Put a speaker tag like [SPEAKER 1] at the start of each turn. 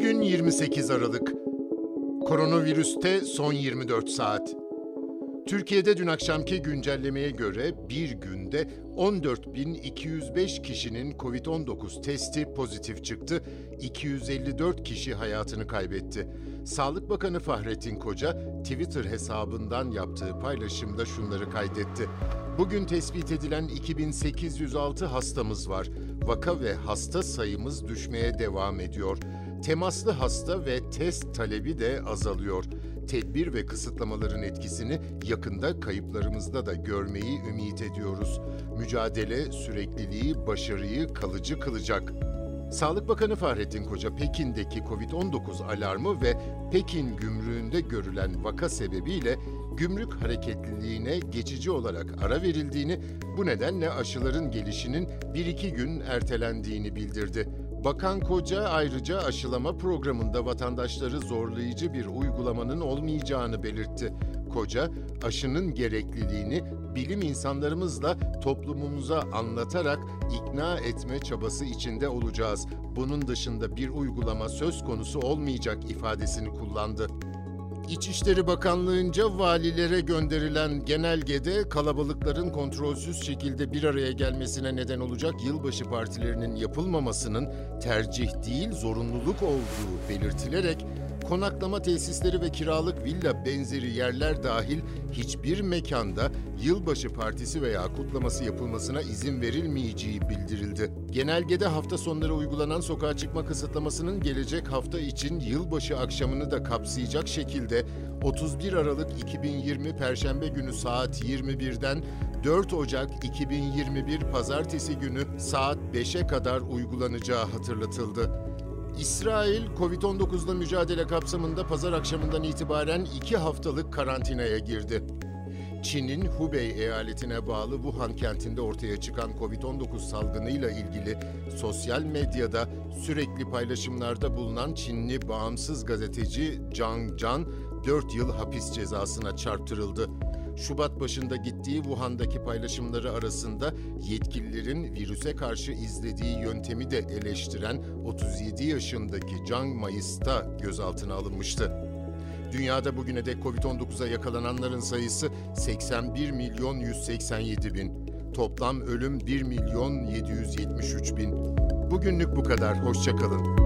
[SPEAKER 1] 28 Aralık Koronavirüste son 24 saat Türkiye'de dün akşamki güncellemeye göre bir günde 14.205 kişinin COVID-19 testi pozitif çıktı, 254 kişi hayatını kaybetti. Sağlık Bakanı Fahrettin Koca Twitter hesabından yaptığı paylaşımda şunları kaydetti. Bugün tespit edilen 2806 hastamız var. Vaka ve hasta sayımız düşmeye devam ediyor. Temaslı hasta ve test talebi de azalıyor. Tedbir ve kısıtlamaların etkisini yakında kayıplarımızda da görmeyi ümit ediyoruz. Mücadele sürekliliği, başarıyı kalıcı kılacak. Sağlık Bakanı Fahrettin Koca Pekin'deki Covid-19 alarmı ve Pekin gümrüğünde görülen vaka sebebiyle gümrük hareketliliğine geçici olarak ara verildiğini, bu nedenle aşıların gelişinin 1-2 gün ertelendiğini bildirdi. Bakan Koca ayrıca aşılama programında vatandaşları zorlayıcı bir uygulamanın olmayacağını belirtti. Koca, aşının gerekliliğini bilim insanlarımızla toplumumuza anlatarak ikna etme çabası içinde olacağız. Bunun dışında bir uygulama söz konusu olmayacak ifadesini kullandı. İçişleri Bakanlığı'nca valilere gönderilen genelgede kalabalıkların kontrolsüz şekilde bir araya gelmesine neden olacak yılbaşı partilerinin yapılmamasının tercih değil zorunluluk olduğu belirtilerek konaklama tesisleri ve kiralık villa benzeri yerler dahil hiçbir mekanda yılbaşı partisi veya kutlaması yapılmasına izin verilmeyeceği bildirildi. Genelgede hafta sonları uygulanan sokağa çıkma kısıtlamasının gelecek hafta için yılbaşı akşamını da kapsayacak şekilde 31 Aralık 2020 Perşembe günü saat 21'den 4 Ocak 2021 Pazartesi günü saat 5'e kadar uygulanacağı hatırlatıldı. İsrail, Covid-19'la mücadele kapsamında pazar akşamından itibaren iki haftalık karantinaya girdi. Çin'in Hubei eyaletine bağlı Wuhan kentinde ortaya çıkan Covid-19 salgınıyla ilgili sosyal medyada sürekli paylaşımlarda bulunan Çinli bağımsız gazeteci Zhang Can 4 yıl hapis cezasına çarptırıldı. Şubat başında gittiği Wuhan'daki paylaşımları arasında yetkililerin virüse karşı izlediği yöntemi de eleştiren 37 yaşındaki Zhang Mayıs'ta gözaltına alınmıştı. Dünyada bugüne dek Covid-19'a yakalananların sayısı 81 milyon 187 bin. Toplam ölüm 1 milyon 773 bin. Bugünlük bu kadar. Hoşçakalın.